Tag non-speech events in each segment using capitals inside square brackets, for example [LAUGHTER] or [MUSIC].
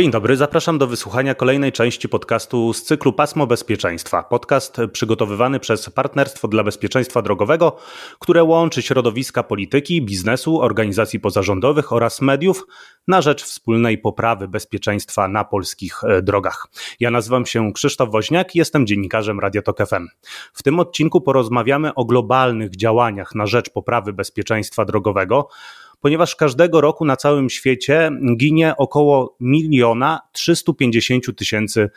Dzień dobry, zapraszam do wysłuchania kolejnej części podcastu z cyklu Pasmo Bezpieczeństwa. Podcast przygotowywany przez Partnerstwo dla Bezpieczeństwa Drogowego, które łączy środowiska polityki, biznesu, organizacji pozarządowych oraz mediów na rzecz wspólnej poprawy bezpieczeństwa na polskich e, drogach. Ja nazywam się Krzysztof Woźniak i jestem dziennikarzem Radiotok FM. W tym odcinku porozmawiamy o globalnych działaniach na rzecz poprawy bezpieczeństwa drogowego ponieważ każdego roku na całym świecie ginie około miliona 350 tysięcy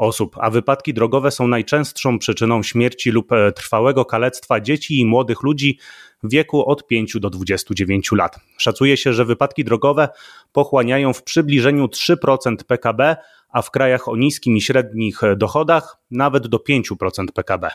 osób, a wypadki drogowe są najczęstszą przyczyną śmierci lub e, trwałego kalectwa dzieci i młodych ludzi w wieku od 5 do 29 lat. Szacuje się, że wypadki drogowe pochłaniają w przybliżeniu 3% PKB, a w krajach o niskim i średnich dochodach nawet do 5% PKB.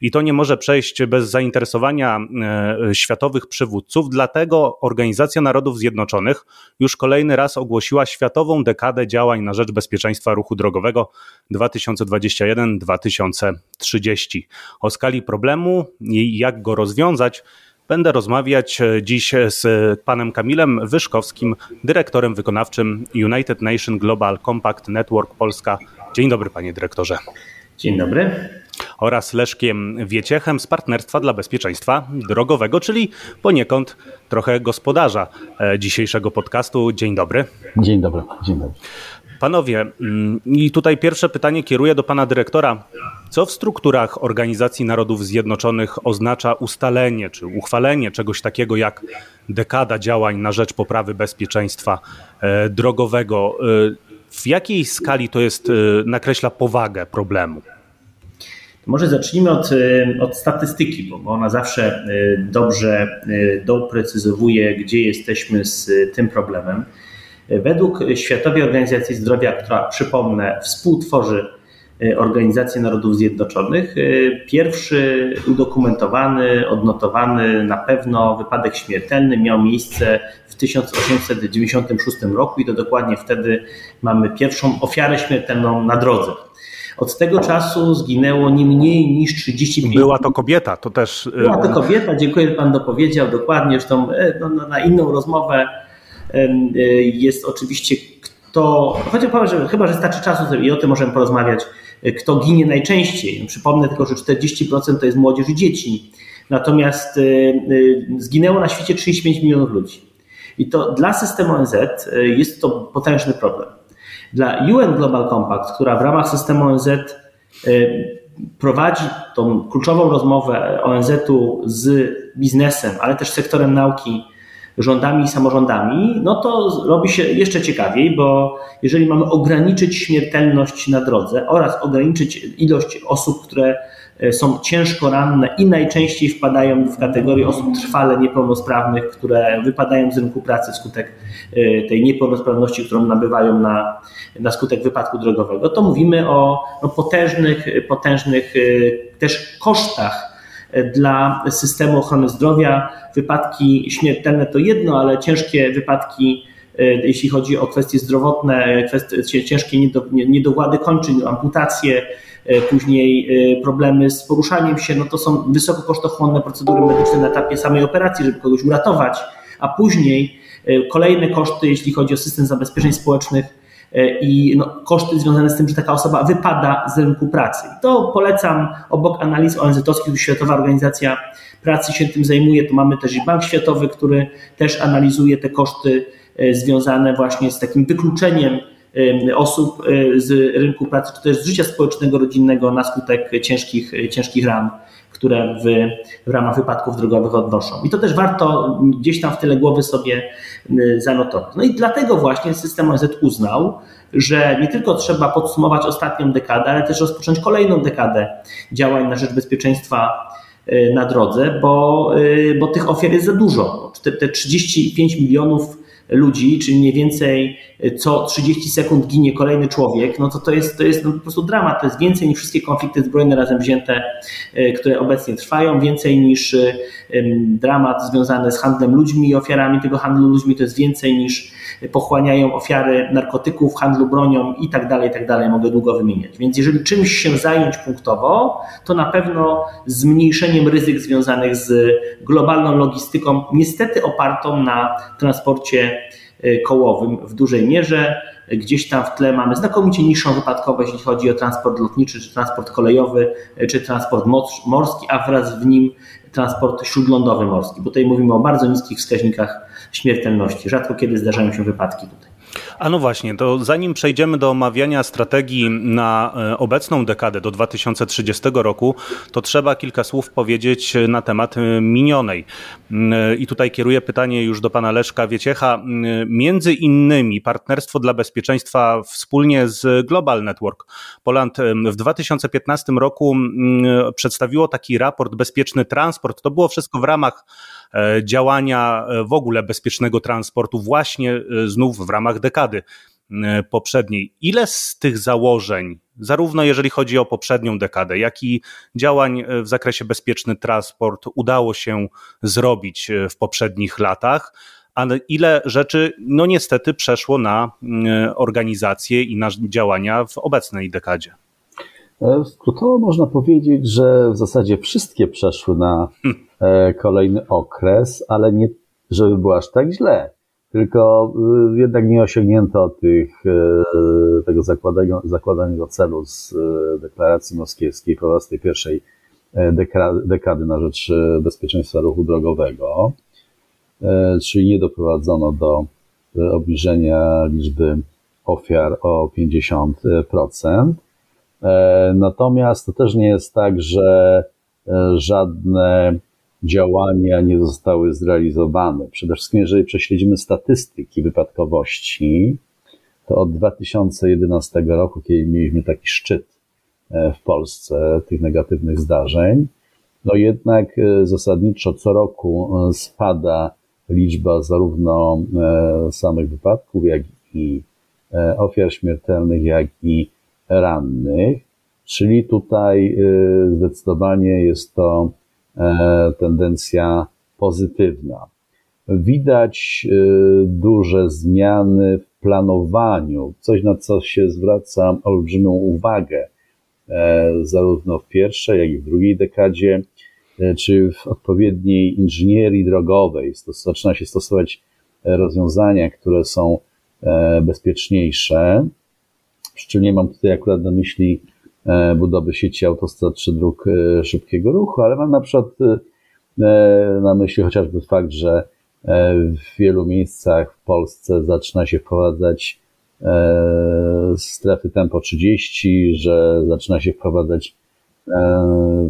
I to nie może przejść bez zainteresowania e, światowych przywódców, dlatego Organizacja Narodów Zjednoczonych już kolejny raz ogłosiła Światową Dekadę Działań na Rzecz Bezpieczeństwa Ruchu Drogowego 2021-2030. O skali problemu i jak go rozwiązać Będę rozmawiać e, dziś z panem Kamilem Wyszkowskim, dyrektorem wykonawczym United Nation Global Compact Network Polska. Dzień dobry, panie dyrektorze. Dzień dobry. Oraz Leszkiem Wieciechem z Partnerstwa dla Bezpieczeństwa Drogowego, czyli poniekąd trochę gospodarza e, dzisiejszego podcastu. Dzień dobry. Dzień dobry. Dzień dobry. Panowie, mm, i tutaj pierwsze pytanie kieruję do pana dyrektora. Co w strukturach Organizacji Narodów Zjednoczonych oznacza ustalenie czy uchwalenie czegoś takiego jak dekada działań na rzecz poprawy bezpieczeństwa e, drogowego? E, w jakiej skali to jest, e, nakreśla powagę problemu? Może zacznijmy od, od statystyki, bo ona zawsze dobrze doprecyzowuje, gdzie jesteśmy z tym problemem. Według Światowej Organizacji Zdrowia, która przypomnę, współtworzy e, Organizację Narodów Zjednoczonych, e, pierwszy udokumentowany, odnotowany na pewno wypadek śmiertelny miał miejsce w 1896 roku i to dokładnie wtedy mamy pierwszą ofiarę śmiertelną na drodze. Od tego czasu zginęło nie mniej niż 35. Była to kobieta, to też. E, Była to kobieta, dziękuję, że pan dopowiedział dokładnie, zresztą no, na inną rozmowę jest oczywiście kto, chociaż powiem, że chyba, że starczy czasu i o tym możemy porozmawiać, y, kto ginie najczęściej. Przypomnę tylko, że 40% to jest młodzież i dzieci. Natomiast y, zginęło na świecie 35 milionów ludzi. I to dla systemu ONZ jest to potężny problem. Dla UN Global Compact, która w ramach systemu ONZ prowadzi tą kluczową rozmowę ONZ-u z biznesem, ale też sektorem nauki, rządami i samorządami, no to robi się jeszcze ciekawiej, bo jeżeli mamy ograniczyć śmiertelność na drodze oraz ograniczyć ilość osób, które e, są ciężko ranne i najczęściej wpadają w kategorię osób trwale niepełnosprawnych, które wypadają z rynku pracy wskutek e, tej niepełnosprawności, którą nabywają na, na skutek wypadku drogowego, to mówimy o no, potężnych, potężnych e, też kosztach dla systemu ochrony zdrowia. Wypadki śmiertelne to jedno, ale ciężkie wypadki, e, jeśli chodzi o kwestie zdrowotne, kwestie, ciężkie niedowłady kończyn, amputacje, e, później e, problemy z poruszaniem się, no to są wysoko kosztochłonne procedury medyczne na etapie samej operacji, żeby kogoś uratować, a później kolejne koszty, jeśli chodzi o system zabezpieczeń społecznych, E, i no, koszty związane z tym, że taka osoba wypada z rynku pracy. I to polecam obok analiz ONZ-owskich, Światowa Organizacja Pracy się tym zajmuje, tu mamy też i Bank Światowy, który też analizuje te koszty e, związane właśnie z takim wykluczeniem osób e, z rynku pracy, czy też z życia społecznego, rodzinnego na skutek ciężkich, ciężkich ran które w, w ramach wypadków drogowych odnoszą. I to też warto gdzieś tam w tyle głowy sobie y, zanotować. No i dlatego właśnie system ONZ uznał, że nie tylko trzeba podsumować ostatnią dekadę, ale też rozpocząć kolejną dekadę działań na rzecz bezpieczeństwa y, na drodze, bo, y, bo tych ofiar jest za dużo. Te, te 35 milionów ludzi, czyli mniej więcej e, co 30 sekund ginie kolejny człowiek, no to to jest, to jest no po prostu dramat. To jest więcej niż wszystkie konflikty zbrojne razem wzięte, e, które obecnie trwają, więcej niż e, dramat związany z handlem ludźmi i ofiarami tego handlu ludźmi, to jest więcej niż pochłaniają ofiary narkotyków, handlu bronią i tak dalej, i tak dalej. Mogę długo wymieniać. Więc jeżeli czymś się zająć punktowo, to na pewno zmniejszeniem ryzyk związanych z globalną logistyką, niestety opartą na transporcie kołowym w dużej mierze. Gdzieś tam w tle mamy znakomicie niższą wypadkowość, jeśli chodzi o transport lotniczy, czy transport kolejowy, czy transport morski, a wraz w nim transport śródlądowy morski. Bo tutaj mówimy o bardzo niskich wskaźnikach śmiertelności. Rzadko kiedy zdarzają się wypadki tutaj. A no właśnie, to zanim przejdziemy do omawiania strategii na e, obecną dekadę do 2030 roku, to trzeba kilka słów powiedzieć na temat e, minionej. Mm, e, I tutaj kieruję pytanie już do pana Leszka Wieciecha. Mm, między innymi Partnerstwo dla Bezpieczeństwa wspólnie z Global Network Poland w 2015 roku mm, przedstawiło taki raport Bezpieczny Transport. To było wszystko w ramach działania w ogóle bezpiecznego transportu, właśnie znów w ramach dekady e, poprzedniej. Ile z tych założeń, zarówno jeżeli chodzi o poprzednią dekadę, jak i działań e, w zakresie bezpieczny transport udało się zrobić e, w poprzednich latach, ale ile rzeczy, no niestety, przeszło na organizację i na działania w obecnej dekadzie? Skrótowo można powiedzieć, że w zasadzie wszystkie przeszły na hmm. Kolejny okres, ale nie, żeby było aż tak źle tylko y, jednak nie osiągnięto tych, y, tego zakładanego, zakładanego celu z y, deklaracji moskiewskiej podczas tej pierwszej dekady na rzecz bezpieczeństwa ruchu drogowego, czyli nie doprowadzono do obniżenia liczby ofiar o 50%. Natomiast to też nie jest tak, że żadne działania nie zostały zrealizowane. Przede wszystkim, jeżeli prześledzimy statystyki wypadkowości, to od 2011 roku, kiedy mieliśmy taki szczyt e, w Polsce tych negatywnych zdarzeń, no jednak e, zasadniczo co roku e, spada liczba zarówno samych wypadków, jak i ofiar śmiertelnych, jak i rannych. Czyli tutaj zdecydowanie jest to tendencja pozytywna. Widać e, duże zmiany w planowaniu, coś na co się zwraca olbrzymią uwagę, e, zarówno w pierwszej, jak i w drugiej dekadzie, czy w odpowiedniej inżynierii drogowej. Zaczyna się stosować rozwiązania, które są bezpieczniejsze. Szczególnie mam tutaj akurat na myśli E, budowy sieci autostrad czy dróg e, szybkiego ruchu, ale mam na przykład e, na myśli chociażby fakt, że w wielu miejscach w Polsce zaczyna się wprowadzać strefy tempo 30, że zaczyna się wprowadzać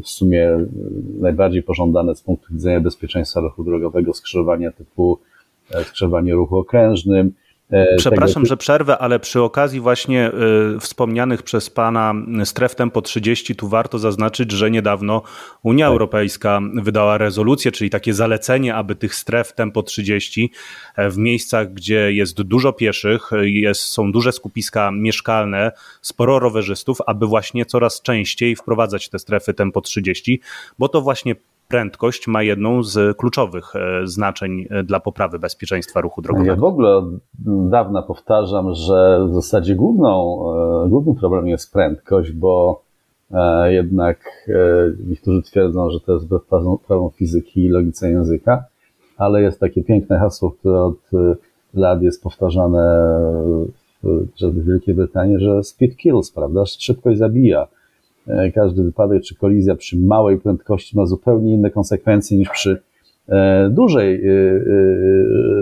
w sumie najbardziej pożądane z punktu widzenia bezpieczeństwa ruchu drogowego skrzyżowania typu skrzyżowanie ruchu okrężnym, E, Przepraszam, tego... że przerwę, ale przy okazji właśnie y, wspomnianych przez Pana stref Tempo 30, tu warto zaznaczyć, że niedawno Unia tak. Europejska wydała rezolucję, czyli takie zalecenie, aby tych stref Tempo 30 e, w miejscach, gdzie jest dużo pieszych, jest, są duże skupiska mieszkalne, sporo rowerzystów, aby właśnie coraz częściej wprowadzać te strefy Tempo 30, bo to właśnie prędkość ma jedną z kluczowych e, znaczeń e, dla poprawy bezpieczeństwa ruchu drogowego. Ja w ogóle od dawna powtarzam, że w zasadzie główną, e, głównym problemem jest prędkość, bo jednak niektórzy twierdzą, że to jest wbrew prawom fizyki i logice języka, ale jest takie piękne hasło, które od lat jest powtarzane w Wielkiej Brytanii, że speed kills, prawda? Szybkość zabija. E, każdy wypadek czy kolizja przy małej prędkości ma zupełnie inne konsekwencje niż przy e, dużej e,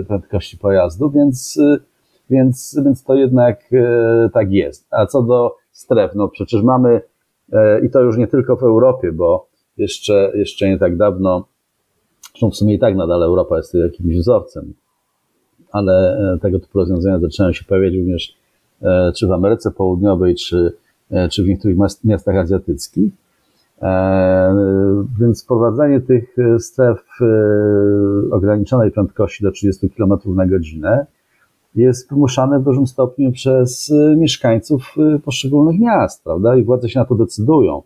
prędkości pojazdu, więc, więc, więc to jednak tak jest. A co do stref, no przecież mamy, i to już nie tylko w Europie, bo jeszcze, jeszcze nie tak dawno, zresztą w sumie i tak nadal Europa jest jakimś wzorcem, ale tego typu rozwiązania zaczynają się pojawiać również czy w Ameryce Południowej, czy czy w niektórych miastach azjatyckich. E, więc wprowadzanie tych e, stref ograniczonej prędkości do 30 km na godzinę jest wymuszane w dużym stopniu przez mieszkańców poszczególnych miast, prawda? I władze się na to decydują.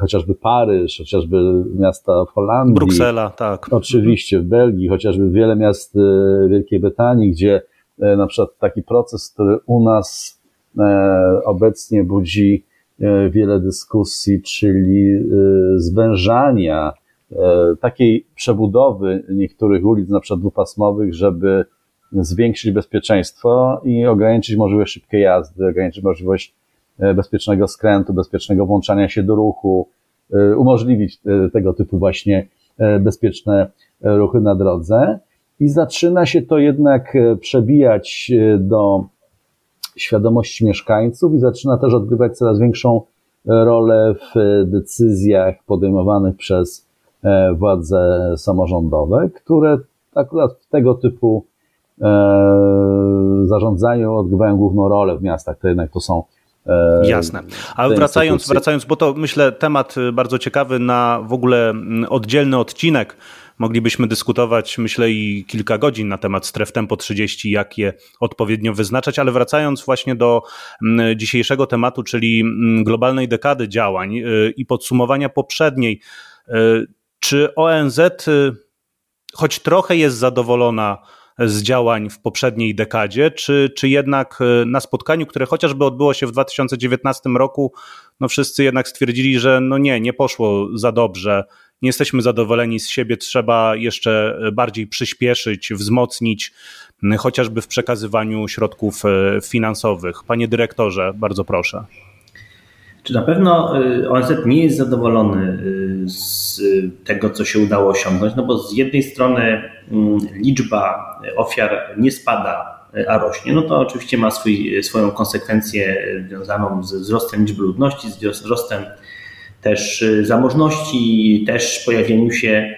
Chociażby Paryż, chociażby miasta w Holandii. Bruksela, tak. Oczywiście w Belgii, chociażby wiele miast Wielkiej Brytanii, gdzie na przykład taki proces, który u nas E, obecnie budzi e, wiele dyskusji, czyli e, zwężania takiej przebudowy niektórych ulic, na przykład dwupasmowych, żeby zwiększyć bezpieczeństwo i ograniczyć możliwość szybkiej jazdy, ograniczyć możliwość bezpiecznego skrętu, bezpiecznego włączania się do ruchu, umożliwić tego typu właśnie bezpieczne ruchy na drodze. I zaczyna się to jednak przebijać do świadomości mieszkańców i zaczyna też odgrywać coraz większą rolę w decyzjach podejmowanych przez e, władze samorządowe, które akurat w tego typu e, zarządzaniu odgrywają główną rolę w miastach. To jednak to są e, Jasne. A wracając, wracając, bo to myślę temat bardzo ciekawy na w ogóle oddzielny odcinek Moglibyśmy dyskutować, myślę, i kilka godzin na temat stref tempo 30, jak je odpowiednio wyznaczać, ale wracając właśnie do mm, dzisiejszego tematu, czyli mm, globalnej dekady działań y, i podsumowania poprzedniej, y, czy ONZ y, choć trochę jest zadowolona z działań w poprzedniej dekadzie, czy, czy jednak na spotkaniu, które chociażby odbyło się w 2019 roku, no wszyscy jednak stwierdzili, że no nie, nie poszło za dobrze nie jesteśmy zadowoleni z siebie, trzeba jeszcze bardziej przyspieszyć, wzmocnić, chociażby w przekazywaniu środków e, finansowych. Panie dyrektorze, bardzo proszę. Na pewno e, ONZ nie jest zadowolony e, z tego, co się udało osiągnąć? No bo z jednej strony mm, liczba ofiar nie spada, a rośnie. No to oczywiście ma swój, swoją konsekwencję związaną z wzrostem liczby ludności, z wzrostem też y, zamożności, też pojawieniu się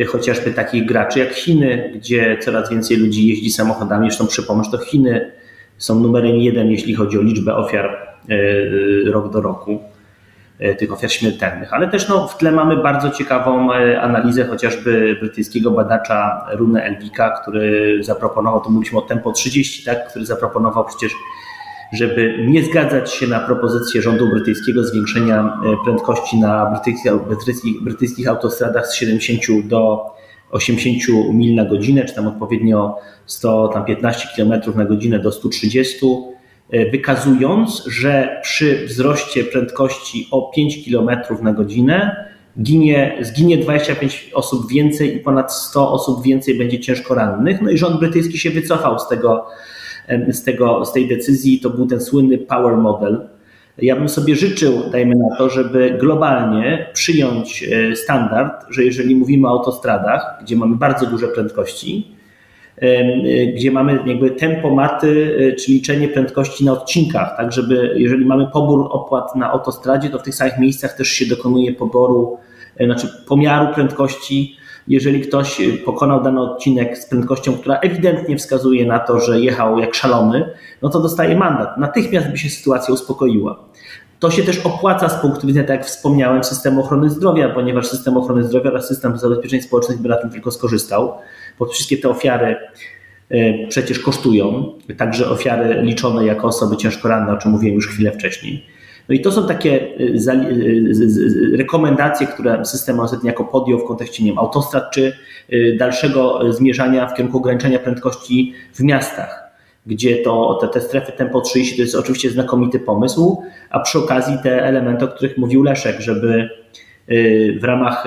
y, chociażby takich graczy jak Chiny, gdzie coraz więcej ludzi jeździ samochodami. Zresztą przypomnę, że to Chiny są numerem jeden, jeśli chodzi o liczbę ofiar y, rok do roku, tych ofiar śmiertelnych. Ale też no, w tle mamy bardzo ciekawą analizę chociażby brytyjskiego badacza Rune Elvika, który zaproponował, to mówiliśmy o Tempo 30, tak, który zaproponował przecież żeby nie zgadzać się na propozycję rządu brytyjskiego zwiększenia e, prędkości na brytyjskich, brytyjskich, brytyjskich autostradach z 70 do 80 mil na godzinę, czy tam odpowiednio 115 km na godzinę do 130, e, wykazując, że przy wzroście prędkości o 5 km na godzinę ginie, zginie 25 osób więcej i ponad 100 osób więcej będzie ciężko rannych. No i rząd brytyjski się wycofał z tego z, tego, z tej decyzji, to był ten słynny power model. Ja bym sobie życzył, dajmy na to, żeby globalnie przyjąć e, standard, że jeżeli mówimy o autostradach, gdzie mamy bardzo duże prędkości, e, gdzie mamy jakby tempomaty, e, czy liczenie prędkości na odcinkach, tak żeby jeżeli mamy pobór opłat na autostradzie, to w tych samych miejscach też się dokonuje poboru, znaczy pomiaru prędkości jeżeli ktoś pokonał dany odcinek z prędkością, która ewidentnie wskazuje na to, że jechał jak szalony, no to dostaje mandat. Natychmiast by się sytuacja uspokoiła. To się też opłaca z punktu widzenia, tak jak wspomniałem, systemu ochrony zdrowia, ponieważ system ochrony zdrowia oraz system zabezpieczeń społecznych by na tym tylko skorzystał, bo wszystkie te ofiary e, przecież kosztują, także ofiary liczone jako osoby ciężko ranne, o czym mówiłem już chwilę wcześniej. No i to są takie y, y, rekomendacje, które system ONZ niejako podjął w kontekście nie wiem, autostrad czy dalszego zmierzania w kierunku ograniczenia prędkości w miastach, gdzie to, te, te strefy tempo 30 to jest oczywiście znakomity pomysł, a przy okazji te elementy, o których mówił Leszek, żeby w ramach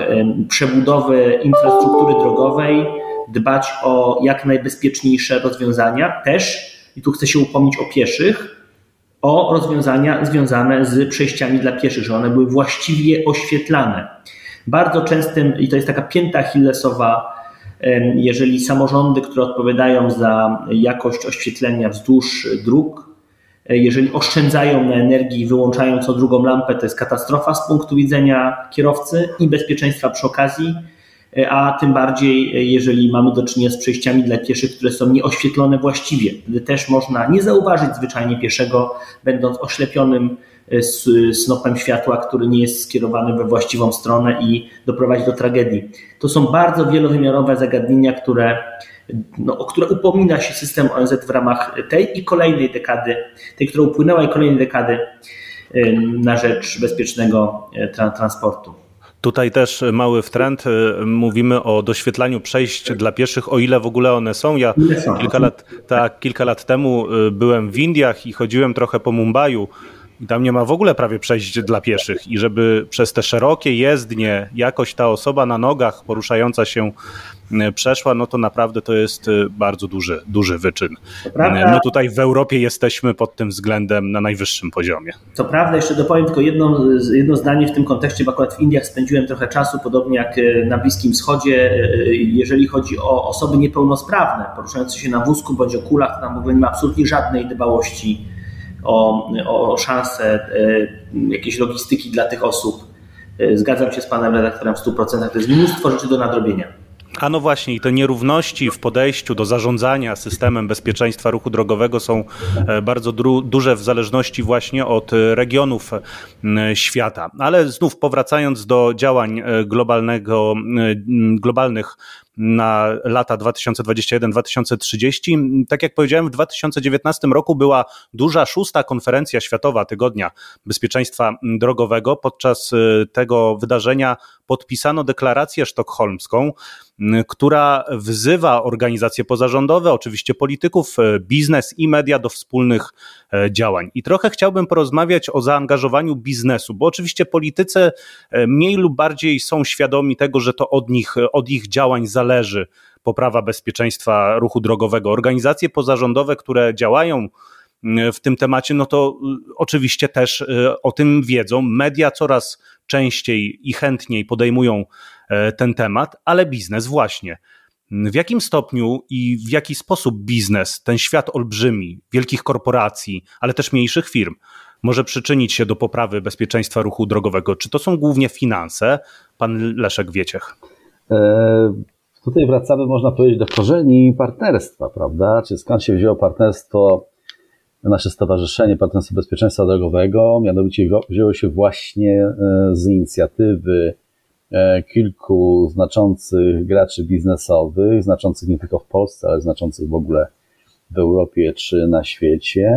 przebudowy infrastruktury drogowej dbać o jak najbezpieczniejsze rozwiązania też, i tu chcę się upomnieć o pieszych, o rozwiązania związane z przejściami dla pieszych, że one były właściwie oświetlane. Bardzo częstym, i to jest taka pięta Hillesowa, jeżeli samorządy, które odpowiadają za jakość oświetlenia wzdłuż dróg, e, jeżeli oszczędzają na energii, wyłączając co drugą lampę, to jest katastrofa z punktu widzenia kierowcy i bezpieczeństwa przy okazji a tym bardziej, e, jeżeli mamy do czynienia z przejściami dla pieszych, które są nieoświetlone właściwie. Wtedy też można nie zauważyć zwyczajnie pieszego, będąc oślepionym e, snopem światła, który nie jest skierowany we właściwą stronę i doprowadzi do tragedii. To są bardzo wielowymiarowe zagadnienia, które, no, o które upomina się system ONZ w ramach tej i kolejnej dekady, tej, która upłynęła i kolejnej dekady e, na rzecz bezpiecznego transportu. Tutaj też mały wtrend. Mówimy o doświetlaniu przejść dla pieszych, o ile w ogóle one są. Ja kilka lat, tak, kilka lat temu byłem w Indiach i chodziłem trochę po Mumbaiu i tam nie ma w ogóle prawie przejść dla pieszych i żeby przez te szerokie jezdnie jakoś ta osoba na nogach poruszająca się e, przeszła, no to naprawdę to jest e, bardzo duży, duży wyczyn. Prawda, My tutaj w Europie jesteśmy pod tym względem na najwyższym poziomie. Co prawda, jeszcze dopowiem tylko jedno, jedno zdanie w tym kontekście, bo akurat w Indiach spędziłem trochę czasu, podobnie jak e, na Bliskim Wschodzie, jeżeli chodzi o osoby niepełnosprawne, poruszające się na wózku bądź o kulach, tam w ogóle nie ma absolutnie żadnej dbałości o, o szansę e, jakiejś logistyki dla tych osób. E, zgadzam się z panem redaktorem w 100%. To jest mnóstwo rzeczy do nadrobienia. A no właśnie, i te nierówności w podejściu do zarządzania systemem bezpieczeństwa ruchu drogowego są e, bardzo duże w zależności właśnie od regionów świata. Ale znów powracając do działań globalnego, globalnych na lata 2021-2030. Tak jak powiedziałem, w 2019 roku była duża szósta konferencja światowa tygodnia bezpieczeństwa drogowego. Podczas tego wydarzenia podpisano deklarację sztokholmską, która wzywa organizacje pozarządowe, oczywiście polityków, y, biznes i media do wspólnych y, działań. I trochę chciałbym porozmawiać o zaangażowaniu biznesu, bo oczywiście politycy mniej lub bardziej są świadomi tego, że to od nich, od ich działań zależy poprawa bezpieczeństwa ruchu drogowego. Organizacje pozarządowe, które działają w tym temacie, no to y, oczywiście też y, o tym wiedzą. Media coraz częściej i chętniej podejmują e, ten temat, ale biznes właśnie. W jakim stopniu i w jaki sposób biznes, ten świat olbrzymi, wielkich korporacji, ale też mniejszych firm, może przyczynić się do poprawy bezpieczeństwa ruchu drogowego? Czy to są głównie finanse? Pan Leszek Wieciech. E, Tutaj wracamy, można powiedzieć, do korzeni partnerstwa, prawda? Czy skąd się wzięło partnerstwo, nasze Stowarzyszenie Partnerstwa Bezpieczeństwa Drogowego? Mianowicie wzięło się właśnie e, z inicjatywy e, kilku znaczących graczy biznesowych, znaczących nie tylko w Polsce, ale znaczących w ogóle w Europie czy na świecie.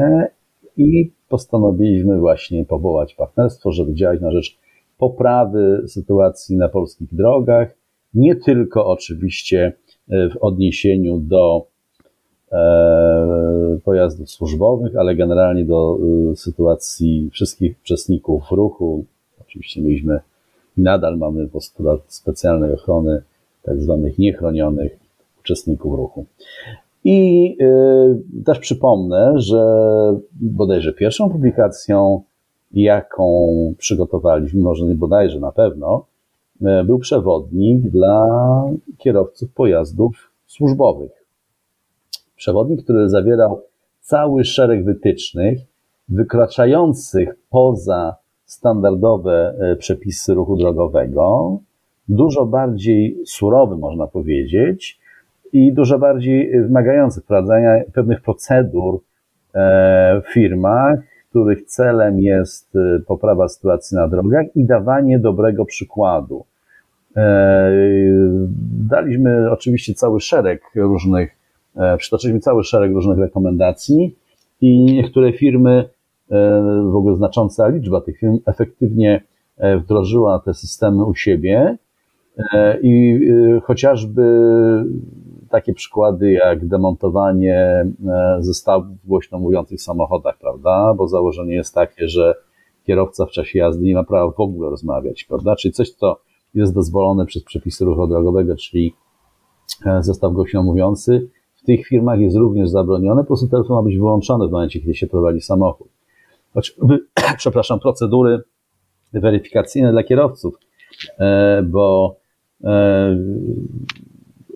I postanowiliśmy właśnie powołać partnerstwo, żeby działać na rzecz poprawy sytuacji na polskich drogach, nie tylko oczywiście e, w odniesieniu do pojazdów służbowych, ale generalnie do e, sytuacji wszystkich uczestników ruchu. Oczywiście mieliśmy i nadal mamy postulat specjalnej ochrony tak zwanych niechronionych uczestników ruchu. I też przypomnę, że bodajże pierwszą publikacją, jaką przygotowaliśmy, może nie bodajże na pewno, E, był przewodnik dla kierowców pojazdów służbowych. Przewodnik, który zawierał cały szereg wytycznych wykraczających poza standardowe e, przepisy ruchu drogowego, dużo bardziej surowy, można powiedzieć, i dużo bardziej wymagający wprowadzania pewnych procedur e, w firmach, których celem jest poprawa sytuacji na drogach i dawanie dobrego przykładu. E, daliśmy oczywiście cały szereg różnych, e, przytoczyliśmy cały szereg różnych rekomendacji i niektóre firmy, e, w ogóle znacząca liczba tych firm efektywnie wdrożyła te systemy u siebie i chociażby takie przykłady jak demontowanie zestawów głośno mówiących w samochodach, prawda? Bo założenie jest takie, że kierowca w czasie jazdy nie ma prawa w ogóle rozmawiać, prawda? Czyli coś, co jest dozwolone przez przepisy ruchu drogowego, czyli e, zestaw głośno mówiący. Tych firmach jest również zabronione, po prostu telefon ma być wyłączony w momencie, kiedy się prowadzi samochód. Chociażby, [CLEARS THROAT] przepraszam, procedury weryfikacyjne dla kierowców, e, bo e,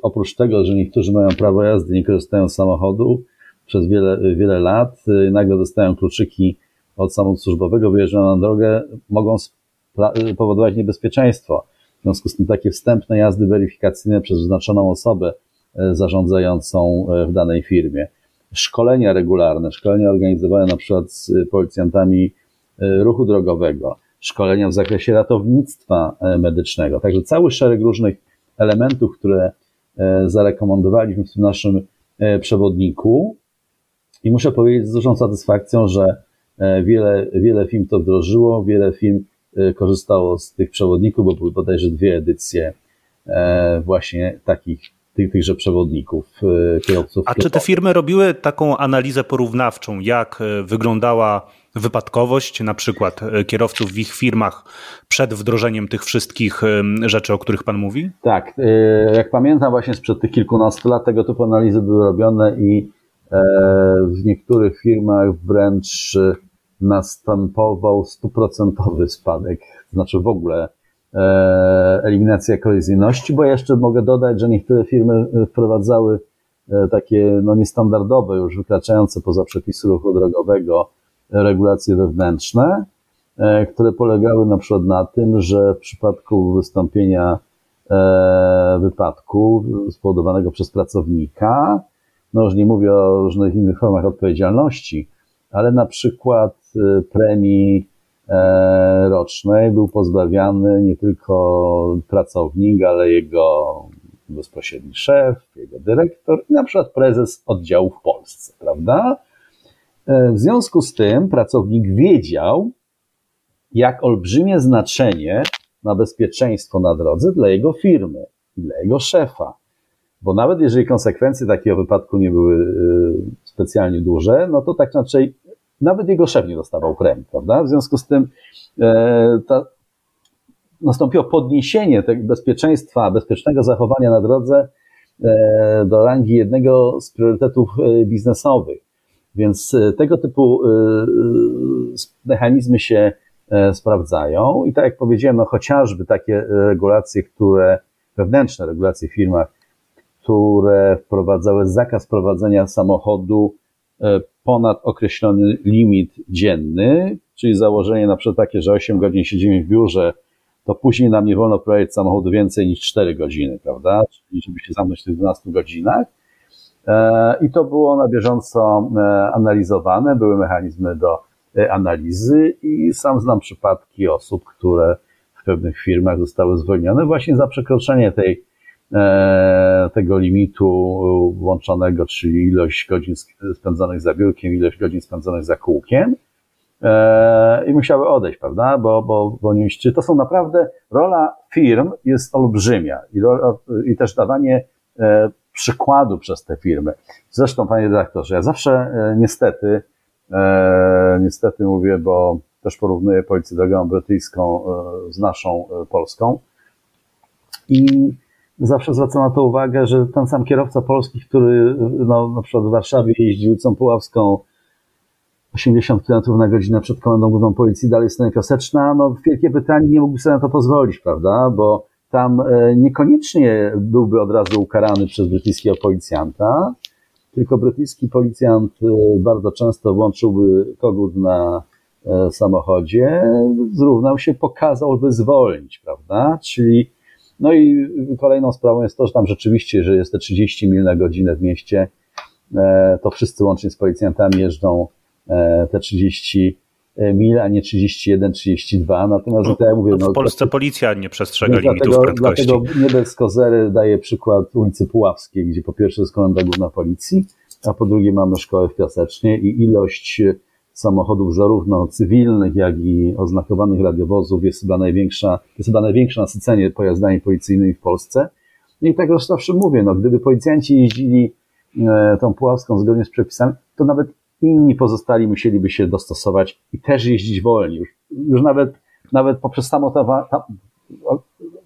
oprócz tego, że niektórzy mają prawo jazdy, nie korzystają z samochodu przez wiele, wiele lat, nagle dostają kluczyki od samochodu służbowego, wyjeżdżają na drogę, mogą powodować niebezpieczeństwo. W związku z tym takie wstępne jazdy weryfikacyjne przez wyznaczoną osobę e, zarządzającą e, w danej firmie. Szkolenia regularne, szkolenia organizowane na przykład z policjantami e, ruchu drogowego, szkolenia w zakresie ratownictwa medycznego. Także cały szereg różnych elementów, które zarekomendowaliśmy w tym naszym przewodniku. I muszę powiedzieć z dużą satysfakcją, że wiele, wiele firm to wdrożyło, wiele firm korzystało z tych przewodników, bo były bodajże dwie edycje e, właśnie takich tych, tychże przewodników, y, kierowców. A czy te firmy robiły taką analizę porównawczą, jak y, wyglądała wypadkowość na przykład kierowców w ich firmach przed wdrożeniem tych wszystkich rzeczy, o których Pan mówi? Tak. Jak pamiętam, właśnie sprzed tych kilkunastu lat tego typu analizy były robione i w niektórych firmach wręcz następował stuprocentowy spadek, znaczy w ogóle e, eliminacja kolizyjności, bo jeszcze mogę dodać, że niektóre firmy wprowadzały e, takie no, niestandardowe, już wykraczające poza przepisy ruchu drogowego regulacje wewnętrzne, e, które polegały na przykład na tym, że w przypadku wystąpienia wypadku spowodowanego przez pracownika, no już nie mówię o różnych innych formach odpowiedzialności, ale na przykład premii e, rocznej był pozbawiany nie tylko pracownik, ale jego bezpośredni szef, jego dyrektor i na przykład prezes oddziału w Polsce, prawda? E, w związku z tym pracownik wiedział, jak olbrzymie znaczenie ma bezpieczeństwo na drodze dla jego firmy i dla jego szefa. Bo nawet jeżeli konsekwencje takiego wypadku nie były y, specjalnie duże, no to tak inaczej nawet jego szef nie dostawał premii, prawda? W związku z tym e, ta, nastąpiło podniesienie tego bezpieczeństwa, bezpiecznego zachowania na drodze e, do rangi jednego z priorytetów e, biznesowych. Więc e, tego typu e, mechanizmy się sprawdzają i tak jak powiedziałem, no chociażby takie regulacje, które, wewnętrzne regulacje w firmach, które wprowadzały zakaz prowadzenia samochodu ponad określony limit dzienny, czyli założenie na przykład takie, że 8 godzin siedzimy w biurze, to później nam nie wolno prowadzić samochodu więcej niż 4 godziny, prawda? Czyli żeby się zamknąć w tych 12 godzinach. E, I to było na bieżąco e, analizowane, były mechanizmy do analizy i sam znam przypadki osób, które w pewnych firmach zostały zwolnione właśnie za przekroczenie tej E, tego limitu włączonego, czyli ilość godzin spędzonych za biurkiem, ilość godzin spędzonych za kółkiem e, i musiały odejść, prawda? Bo, bo, bo nie to są naprawdę, rola firm jest olbrzymia i, rola, i też dawanie e, przykładu przez te firmy. Zresztą, panie redaktorze, ja zawsze niestety, niestety mówię, bo też porównuję policję drogową brytyjską z naszą polską i zawsze zwracam na to uwagę, że ten sam kierowca polski, który no, na przykład w Warszawie jeździ ulicą Puławską 80 km na godzinę przed komendą główną policji, dalej strona Piaseczna, no w Wielkiej Brytanii nie mógłby sobie na to pozwolić, prawda, bo tam e, niekoniecznie byłby od razu ukarany przez brytyjskiego policjanta, tylko brytyjski policjant e, bardzo często włączyłby kogut na e, samochodzie, zrównał się, pokazał, by zwolnić, prawda, czyli no i kolejną sprawą jest to, że tam rzeczywiście, że jest te 30 mil na godzinę w mieście, e, to wszyscy łącznie z policjantami jeżdżą e, te 30 e, mil, a nie 31, 32. Natomiast no, tak jak mówię, no, w Polsce to, policja nie przestrzega limitów dlatego, prędkości. Dlatego nie bez kozery daję przykład ulicy Puławskiej, gdzie po pierwsze jest komenda główna policji, a po drugie mamy szkołę w Piasecznie i ilość samochodów zarówno cywilnych, jak i oznakowanych radiowozów jest chyba największa, jest chyba największe nasycenie pojazdami policyjnymi w Polsce. No i tak już zawsze mówię, no, gdyby policjanci jeździli e, tą Puławską zgodnie z przepisami, to nawet inni pozostali musieliby się dostosować i też jeździć wolniej. Już, już nawet, nawet poprzez samotowa, tam,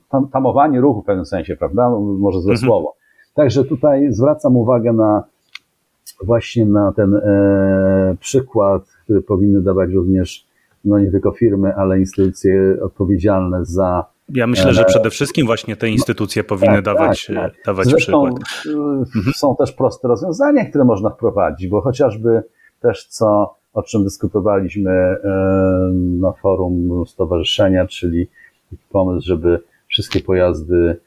tam, tamowanie ruchu w pewnym sensie, prawda? Może złe mhm. słowo. Także tutaj zwracam uwagę na właśnie na ten e, przykład, który powinny dawać również no nie tylko firmy, ale instytucje odpowiedzialne za. Ja myślę, że e, przede wszystkim właśnie te instytucje no, powinny tak, dawać, tak, tak. dawać Zresztą przykład. E, mhm. Są też proste rozwiązania, które można wprowadzić, bo chociażby też co, o czym dyskutowaliśmy e, na forum stowarzyszenia, czyli pomysł, żeby wszystkie pojazdy E,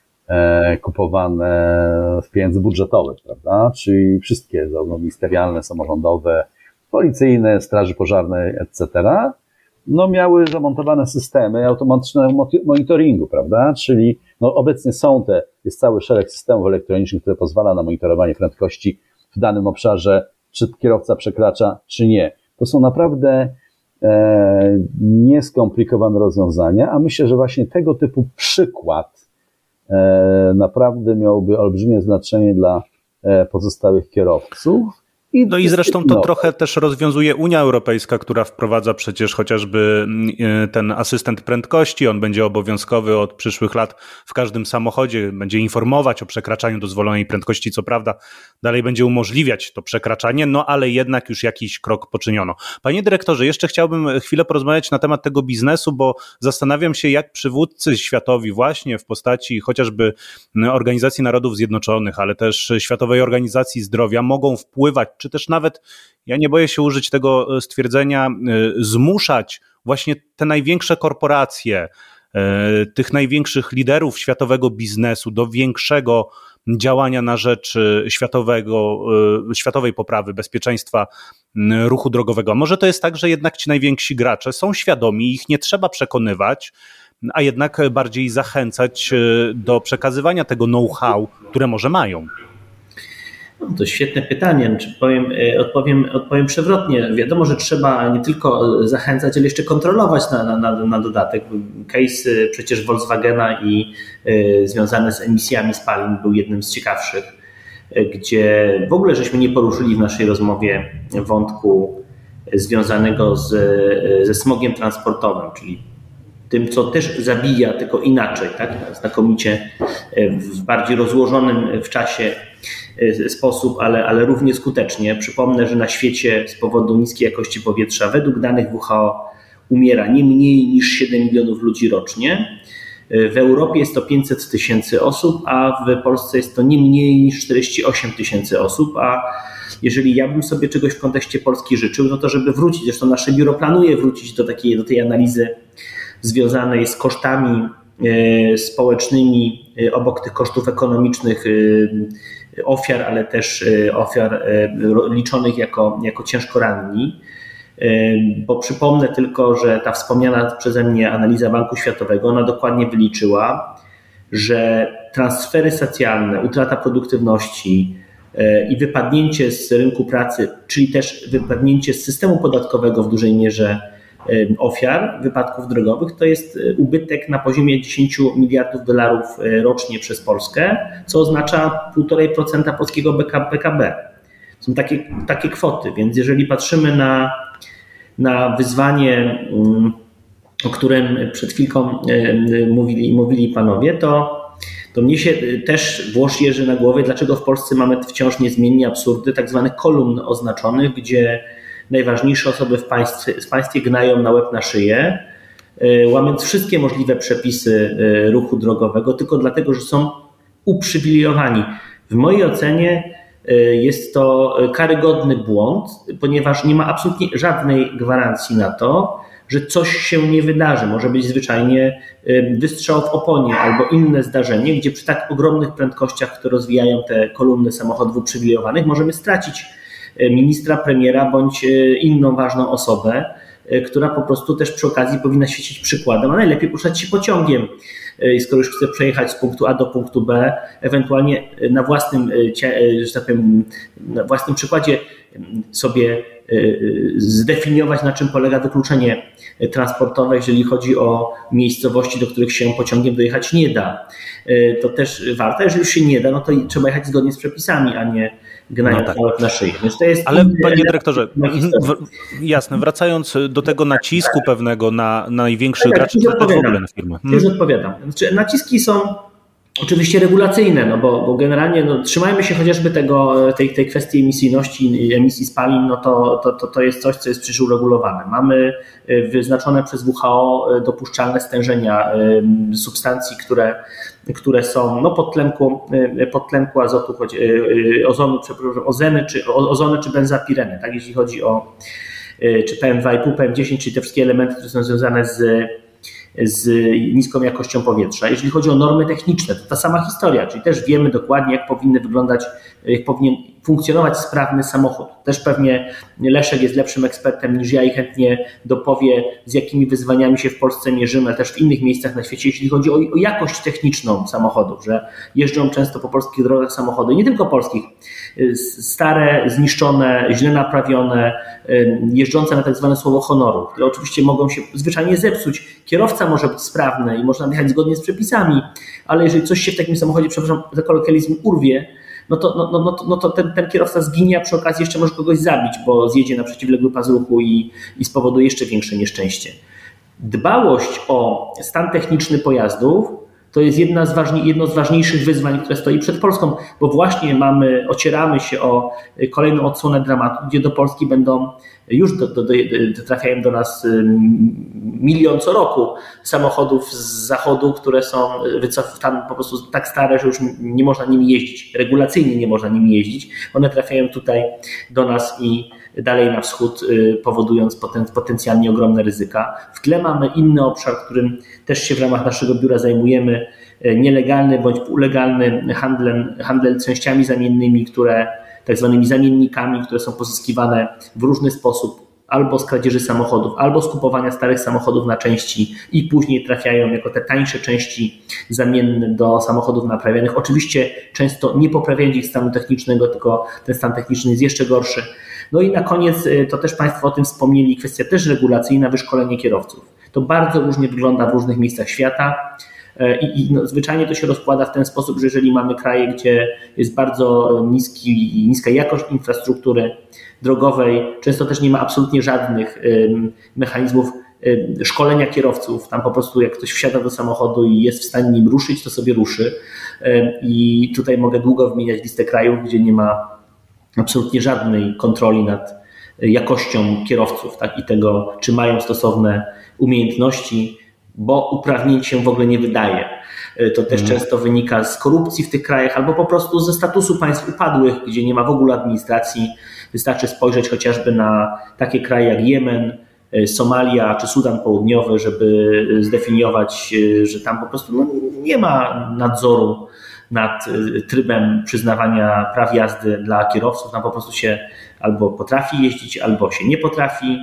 kupowane z pieniędzy budżetowych, prawda? Czyli wszystkie, zarówno ministerialne, samorządowe, policyjne, straży pożarnej, etc., no miały zamontowane systemy automatycznego monitoringu, prawda? Czyli no obecnie są te, jest cały szereg systemów elektronicznych, które pozwala na monitorowanie prędkości w danym obszarze, czy kierowca przekracza, czy nie. To są naprawdę e, nieskomplikowane rozwiązania, a myślę, że właśnie tego typu przykład E, naprawdę miałby olbrzymie znaczenie dla e, pozostałych kierowców. No i zresztą to trochę też rozwiązuje Unia Europejska, która wprowadza przecież chociażby mm, ten asystent prędkości. On będzie obowiązkowy od przyszłych lat w każdym samochodzie, będzie informować o przekraczaniu dozwolonej prędkości. Co prawda, dalej będzie umożliwiać to przekraczanie, no ale jednak już jakiś krok poczyniono. Panie dyrektorze, jeszcze chciałbym chwilę porozmawiać na temat tego biznesu, bo zastanawiam się, jak przywódcy światowi, właśnie w postaci chociażby Organizacji Narodów Zjednoczonych, ale też Światowej Organizacji Zdrowia, mogą wpływać czy też nawet, ja nie boję się użyć tego e, stwierdzenia, e, zmuszać właśnie te największe korporacje, e, tych największych liderów światowego biznesu do większego działania na rzecz światowego, światowej poprawy bezpieczeństwa ruchu drogowego. Może to jest tak, że jednak ci najwięksi gracze są świadomi, ich nie trzeba przekonywać, a jednak bardziej zachęcać do przekazywania tego know-how, które może mają. To świetne pytanie. Czy powiem, e, odpowiem, odpowiem przewrotnie. Wiadomo, że trzeba nie tylko zachęcać, ale jeszcze kontrolować na, na, na dodatek. Case e, przecież Volkswagena i y, związany z emisjami spalin był jednym z ciekawszych, gdzie w ogóle żeśmy nie poruszyli w naszej rozmowie wątku związanego z, ze smogiem transportowym, czyli tym, co też zabija, tylko inaczej, tak? znakomicie w bardziej rozłożonym w czasie sposób, ale, ale równie skutecznie. Przypomnę, że na świecie z powodu niskiej jakości powietrza według danych WHO umiera nie mniej niż 7 milionów ludzi rocznie. Y, w Europie jest to 500 tysięcy osób, a w Polsce jest to nie mniej niż 48 tysięcy osób, a jeżeli ja bym sobie czegoś w kontekście Polski życzył, no to żeby wrócić, zresztą nasze biuro planuje wrócić do, takiej, do tej analizy związanej z kosztami y, społecznymi obok tych kosztów ekonomicznych ofiar, ale też e, ofiar e, liczonych jako, jako ciężko ranni. E, bo przypomnę tylko, że ta wspomniana przeze mnie analiza Banku Światowego, ona dokładnie wyliczyła, że transfery socjalne, utrata produktywności i wypadnięcie z rynku pracy, czyli też wypadnięcie z systemu podatkowego w dużej mierze ofiar wypadków drogowych to jest e, ubytek na poziomie 10 miliardów dolarów e, rocznie przez Polskę, co oznacza 1,5% polskiego PKB. Są takie, takie kwoty, więc jeżeli patrzymy na, na wyzwanie, mm, o którym przed chwilką mówili, mówili panowie, to to mnie się też włos jeży na głowie, dlaczego w Polsce mamy wciąż niezmiennie absurdy tak zwanych kolumn oznaczonych, gdzie najważniejsze osoby w państwie, w państwie gnają na łeb na szyję, e, łamiąc wszystkie możliwe przepisy e, ruchu drogowego, tylko dlatego, że są uprzywilejowani. W mojej ocenie e, jest to karygodny błąd, ponieważ nie ma absolutnie żadnej gwarancji na to, że coś się nie wydarzy. Może być zwyczajnie wystrzał w oponie albo inne zdarzenie, gdzie przy tak ogromnych prędkościach, które rozwijają te kolumny samochodów uprzywilejowanych, możemy stracić ministra, premiera bądź e, inną ważną osobę, e, która po prostu też przy okazji powinna świecić przykładem, a najlepiej poruszać się pociągiem. Skoro już chce przejechać z punktu A do punktu B, ewentualnie na własnym, że tak powiem, na własnym przykładzie sobie zdefiniować, na czym polega wykluczenie transportowe, jeżeli chodzi o miejscowości, do których się pociągiem dojechać nie da. To też warto, jeżeli już się nie da, no to trzeba jechać zgodnie z przepisami, a nie gnają no tak. na szyję. Więc to jest Ale panie dyrektorze, w, jasne, wracając do tego nacisku pewnego na, na największych tak, graczy, to w ogóle na firmę. Już odpowiadam. Znaczy, naciski są oczywiście regulacyjne, no bo, bo generalnie no, trzymajmy się chociażby tego, tej, tej kwestii emisyjności, emisji spalin, no to, to, to, to jest coś, co jest przecież uregulowane. Mamy y, wyznaczone przez WHO y, dopuszczalne stężenia substancji, które które są no, podtlenku, podtlenku azotu, choć, ozonu, przepraszam, ozeny czy, ozony czy benzapireny, tak, jeśli chodzi o czy PM2,5, PM10, czyli te wszystkie elementy, które są związane z z niską jakością powietrza. Jeżeli chodzi o normy techniczne, to ta sama historia, czyli też wiemy dokładnie, jak powinny wyglądać, jak powinien funkcjonować sprawny samochód. Też pewnie Leszek jest lepszym ekspertem niż ja i chętnie dopowie, z jakimi wyzwaniami się w Polsce mierzymy, ale też w innych miejscach na świecie, jeśli chodzi o, o jakość techniczną samochodów, że jeżdżą często po polskich drogach samochody, nie tylko polskich, stare, zniszczone, źle naprawione, jeżdżące na tak zwane słowo honoru, które oczywiście mogą się zwyczajnie zepsuć. Kierowca może być sprawny i można jechać zgodnie z przepisami, ale jeżeli coś się w takim samochodzie, przepraszam za kolokwializm, urwie, no to, no, no, no, no to ten, ten kierowca zginie, a przy okazji jeszcze może kogoś zabić, bo zjedzie na przeciwległy pas ruchu i, i spowoduje jeszcze większe nieszczęście. Dbałość o stan techniczny pojazdów to jest jedna z ważni, jedno z ważniejszych wyzwań, które stoi przed Polską, bo właśnie mamy, ocieramy się o kolejną odsłonę dramatu, gdzie do Polski będą, już do, do, do, trafiają do nas milion co roku samochodów z zachodu, które są tam po prostu tak stare, że już nie można nimi jeździć, regulacyjnie nie można nimi jeździć. One trafiają tutaj do nas i dalej na wschód, y, powodując poten, potencjalnie ogromne ryzyka. W tle mamy inny obszar, którym też się w ramach naszego biura zajmujemy, y, nielegalny bądź ulegalny handlem, handel częściami zamiennymi, które tak zwanymi zamiennikami, które są pozyskiwane w różny sposób, albo z kradzieży samochodów, albo z kupowania starych samochodów na części i później trafiają jako te tańsze części zamienne do samochodów naprawianych. Oczywiście często nie poprawiając ich stanu technicznego, tylko ten stan techniczny jest jeszcze gorszy. No i na koniec, y, to też Państwo o tym wspomnieli, kwestia też regulacyjna, wyszkolenie kierowców. To bardzo różnie wygląda w różnych miejscach świata. Y, I, i no, zwyczajnie to się rozkłada w ten sposób, że jeżeli mamy kraje, gdzie jest bardzo niski, niska jakość infrastruktury drogowej, często też nie ma absolutnie żadnych mechanizmów szkolenia kierowców. Tam po prostu jak ktoś wsiada do samochodu i jest w stanie nim ruszyć, to sobie ruszy. I tutaj mogę długo wymieniać listę krajów, gdzie nie ma absolutnie żadnej kontroli nad jakością kierowców tak, i tego, czy mają stosowne umiejętności, bo uprawnień się w ogóle nie wydaje. To też mm. często wynika z korupcji w tych krajach albo po prostu ze statusu państw upadłych, gdzie nie ma w ogóle administracji. Wystarczy spojrzeć chociażby na takie kraje jak Jemen, Somalia czy Sudan Południowy, żeby zdefiniować, że tam po prostu no, nie ma nadzoru nad trybem przyznawania praw jazdy dla kierowców. Tam po prostu się albo potrafi jeździć, albo się nie potrafi.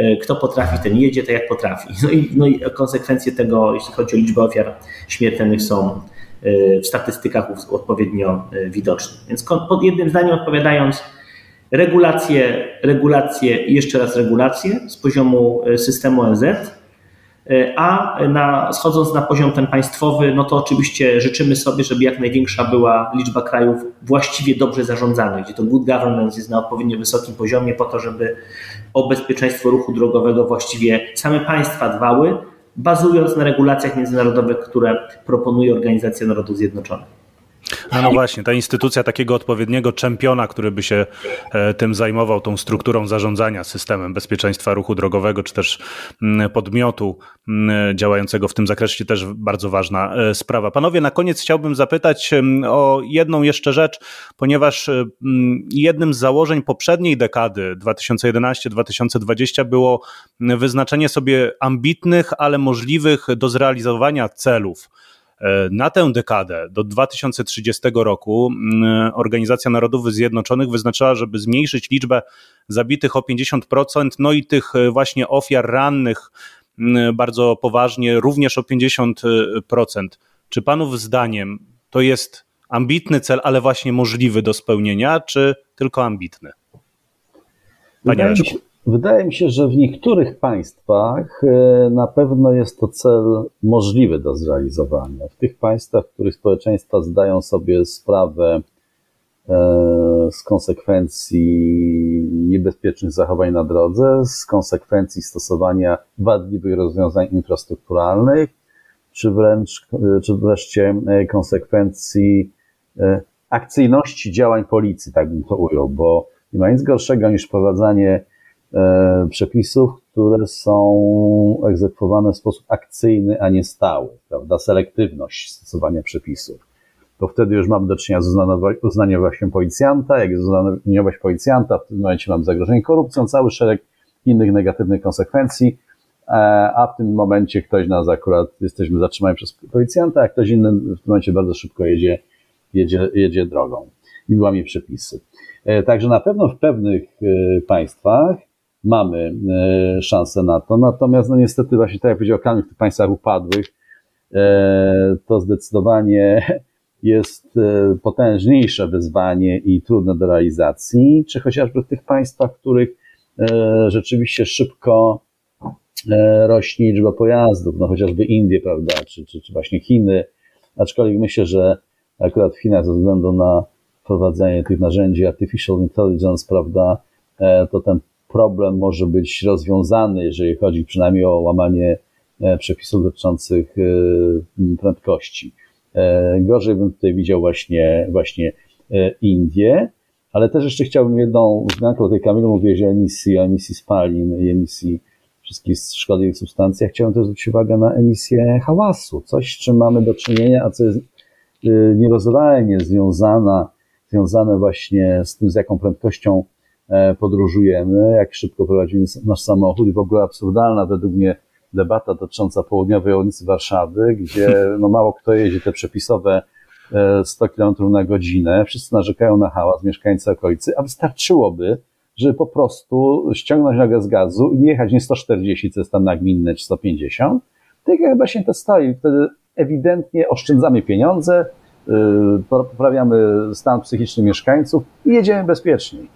Y, kto potrafi, ten jedzie tak jak potrafi. No i, no i konsekwencje tego, jeśli chodzi o liczbę ofiar śmiertelnych, są y, w statystykach odpowiednio widoczne. Więc pod jednym zdaniem odpowiadając, regulacje, regulacje i jeszcze raz regulacje z poziomu systemu ONZ E, a na, schodząc na poziom ten państwowy, no to oczywiście życzymy sobie, żeby jak największa była liczba krajów właściwie dobrze zarządzanych, gdzie to good governance jest na odpowiednio wysokim poziomie po to, żeby o bezpieczeństwo ruchu drogowego właściwie same państwa dbały, bazując na regulacjach międzynarodowych, które proponuje Organizacja Narodów Zjednoczonych. No, no właśnie, ta instytucja takiego odpowiedniego czempiona, który by się e, tym zajmował, tą strukturą zarządzania systemem bezpieczeństwa ruchu drogowego, czy też mm, podmiotu mm, działającego w tym zakresie, też bardzo ważna e, sprawa. Panowie, na koniec chciałbym zapytać o jedną jeszcze rzecz, ponieważ e, jednym z założeń poprzedniej dekady 2011-2020 było wyznaczenie sobie ambitnych, ale możliwych do zrealizowania celów na tę dekadę, do 2030 roku, mm, Organizacja Narodów Zjednoczonych wyznaczała, żeby zmniejszyć liczbę zabitych o 50%, no i tych e, właśnie ofiar rannych mm, bardzo poważnie, również o 50%. Czy Panów zdaniem to jest ambitny cel, ale właśnie możliwy do spełnienia, czy tylko ambitny? Panie Leszku. Wydaje mi się, że w niektórych państwach e, na pewno jest to cel możliwy do zrealizowania. W tych państwach, w których społeczeństwa zdają sobie sprawę e, z konsekwencji niebezpiecznych zachowań na drodze, z konsekwencji stosowania wadliwych rozwiązań infrastrukturalnych, czy wręcz, e, czy wreszcie konsekwencji akcyjności działań policji, tak bym to ujął, bo nie ma nic gorszego niż wprowadzanie E, przepisów, które są egzekwowane w sposób akcyjny, a nie stały, prawda? Selektywność stosowania przepisów. To wtedy już mamy do czynienia z uznaniowością policjanta. Jak jest uznaniowość policjanta, w tym momencie mamy zagrożenie korupcją, cały szereg innych negatywnych konsekwencji, e, a w tym momencie ktoś nas akurat, jesteśmy zatrzymani przez policjanta, a ktoś inny w tym momencie bardzo szybko jedzie, jedzie, jedzie drogą i łamie przepisy. E, także na pewno w pewnych państwach mamy e, szansę na to. Natomiast, no niestety, właśnie tak jak powiedział Kamil, w tych państwach upadłych, e, to zdecydowanie [LAUGHS] jest e, potężniejsze wyzwanie i trudne do realizacji, czy chociażby w tych państwach, w których rzeczywiście szybko rośnie liczba pojazdów, no chociażby Indie, prawda, czy, czy, czy właśnie Chiny, aczkolwiek myślę, że akurat w Chinach ze względu na wprowadzenie tych narzędzi artificial intelligence, prawda, to ten problem może być rozwiązany, jeżeli chodzi przynajmniej o łamanie przepisów dotyczących prędkości. Gorzej bym tutaj widział właśnie, właśnie Indie, ale też jeszcze chciałbym jedną wzmiankę, o tej Kamilu mówiłeś o emisji, o emisji spalin i emisji wszystkich szkodliwych substancji. Ja chciałem też zwrócić uwagę na emisję hałasu, coś z czym mamy do czynienia, a co jest nierozerwalnie związana, związane właśnie z tym, z jaką prędkością e, podróżujemy, jak szybko prowadzimy nasz samochód i w ogóle absurdalna według mnie debata dotycząca południowej ulicy Warszawy, gdzie no mało kto jedzie te przepisowe 100 e, km na godzinę, wszyscy narzekają na hałas, mieszkańcy okolicy, a wystarczyłoby, żeby po prostu ściągnąć nogę z gazu i nie jechać nie 140, co jest tam nagminne, czy 150, tylko chyba się to stoi. Wtedy ewidentnie oszczędzamy pieniądze, y, poprawiamy stan psychiczny mieszkańców i jedziemy bezpieczniej.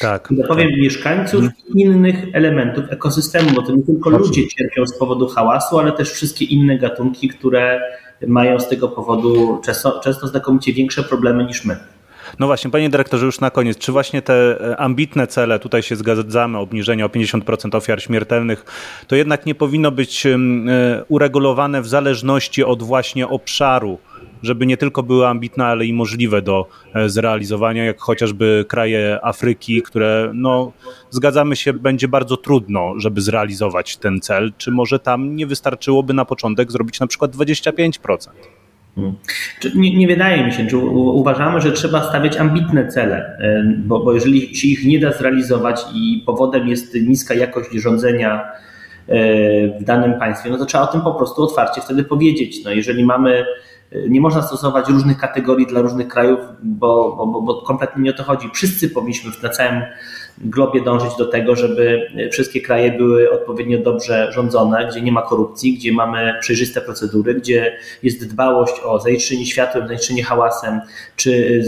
Tak. Zapowiem tak. mieszkańców i innych elementów ekosystemu, bo to nie tylko ludzie cierpią z powodu hałasu, ale też wszystkie inne gatunki, które mają z tego powodu często, często znakomicie większe problemy niż my. No właśnie, panie dyrektorze, już na koniec, czy właśnie te e, ambitne cele, tutaj się zgadzamy, obniżenie o 50% ofiar śmiertelnych, to jednak nie powinno być e, uregulowane w zależności od właśnie obszaru, żeby nie tylko były ambitne, ale i możliwe do e, zrealizowania, jak chociażby kraje Afryki, które, no, zgadzamy się, będzie bardzo trudno, żeby zrealizować ten cel. Czy może tam nie wystarczyłoby na początek zrobić na przykład 25%? Hmm. Nie, nie, wydaje mi się, czy uważamy, że trzeba stawiać ambitne cele, e, bo, bo jeżeli się ich nie da zrealizować i powodem jest niska jakość rządzenia e, w danym państwie, no to trzeba o tym po prostu otwarcie wtedy powiedzieć. No jeżeli mamy nie można stosować różnych kategorii dla różnych krajów, bo, bo, bo kompletnie nie o to chodzi. Wszyscy powinniśmy na całym globie dążyć do tego, żeby wszystkie kraje były odpowiednio dobrze rządzone, gdzie nie ma korupcji, gdzie mamy przejrzyste procedury, gdzie jest dbałość o zanieczyszczenie światłem, zanieczyszczenie hałasem, czy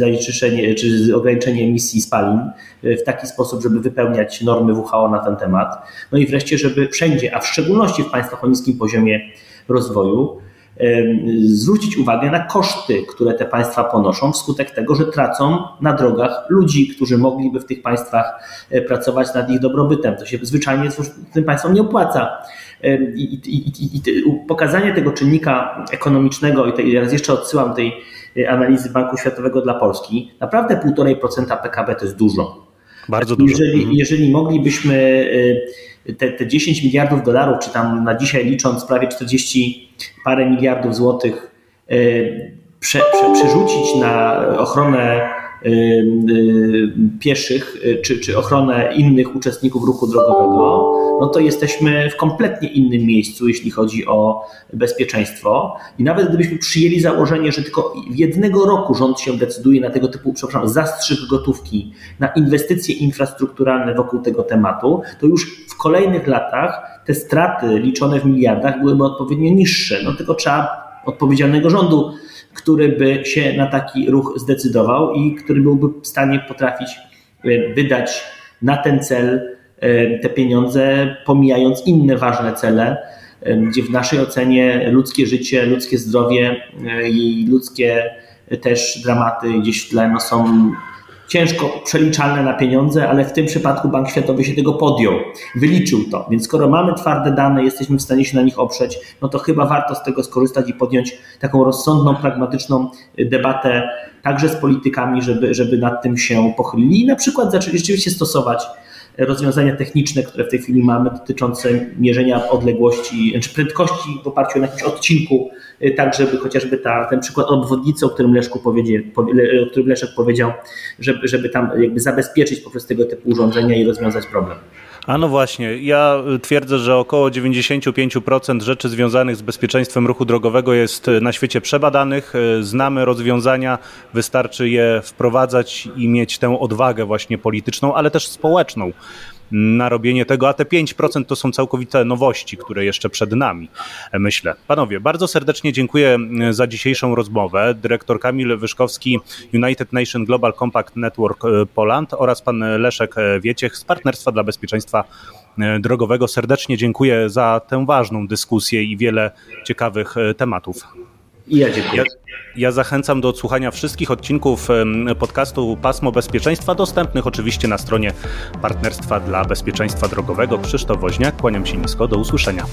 czy ograniczenie emisji spalin w taki sposób, żeby wypełniać normy WHO na ten temat. No i wreszcie, żeby wszędzie, a w szczególności w państwach o niskim poziomie rozwoju, zwrócić uwagę na koszty, które te państwa ponoszą wskutek tego, że tracą na drogach ludzi, którzy mogliby w tych państwach e, pracować nad ich dobrobytem. To się zwyczajnie tym państwom nie opłaca. I, i, i, i pokazanie tego czynnika ekonomicznego, i teraz jeszcze odsyłam tej e, analizy Banku Światowego dla Polski, naprawdę 1,5% PKB to jest dużo. Bardzo dużo. Jeżeli, mhm. jeżeli moglibyśmy e, te, te 10 miliardów dolarów, czy tam na dzisiaj licząc prawie 40 parę miliardów złotych, e, prze, prze, przerzucić na ochronę pieszych y, czy, czy ochronę innych uczestników ruchu drogowego, no to jesteśmy w kompletnie innym miejscu, jeśli chodzi o bezpieczeństwo. I nawet gdybyśmy przyjęli założenie, że tylko jednego roku rząd się decyduje na tego typu, przepraszam, zastrzyk gotówki, na inwestycje infrastrukturalne wokół tego tematu, to już w kolejnych latach te straty liczone w miliardach byłyby odpowiednio niższe. No tylko trzeba odpowiedzialnego rządu który by się na taki ruch zdecydował i który byłby w stanie potrafić e, wydać na ten cel e, te pieniądze, pomijając inne ważne cele, e, gdzie w naszej ocenie ludzkie życie, ludzkie zdrowie i ludzkie też dramaty gdzieś w tle no są ciężko przeliczalne na pieniądze, ale w tym przypadku Bank Światowy się tego podjął, wyliczył to. Więc skoro mamy twarde dane, jesteśmy w stanie się na nich oprzeć, no to chyba warto z tego skorzystać i podjąć taką rozsądną, pragmatyczną debatę także z politykami, żeby, żeby nad tym się pochylili i na przykład zaczęli rzeczywiście stosować rozwiązania techniczne, które w tej chwili mamy, dotyczące mierzenia odległości, czy prędkości w oparciu na jakimś odcinku, y, tak żeby chociażby ta, ten przykład obwodnicy, o którym, Leszku powiedział, o którym Leszek powiedział, żeby, żeby tam jakby zabezpieczyć poprzez tego typu urządzenia i rozwiązać problem. A no właśnie, ja twierdzę, że około 95% rzeczy związanych z bezpieczeństwem ruchu drogowego jest na świecie przebadanych. Znamy rozwiązania, wystarczy je wprowadzać i mieć tę odwagę właśnie polityczną, ale też społeczną na robienie tego, a te 5% to są całkowite nowości, które jeszcze przed nami, myślę. Panowie, bardzo serdecznie dziękuję za dzisiejszą rozmowę. Dyrektor Kamil Wyszkowski, United Nation Global Compact Network e, Poland oraz pan Leszek Wieciech z Partnerstwa dla Bezpieczeństwa e, Drogowego. Serdecznie dziękuję za tę ważną dyskusję i wiele ciekawych e, tematów. I ja dziękuję. Ja, ja zachęcam do odsłuchania wszystkich odcinków podcastu Pasmo Bezpieczeństwa, dostępnych oczywiście na stronie Partnerstwa dla Bezpieczeństwa Drogowego. Krzysztof Woźniak, kłaniam się nisko, do usłyszenia.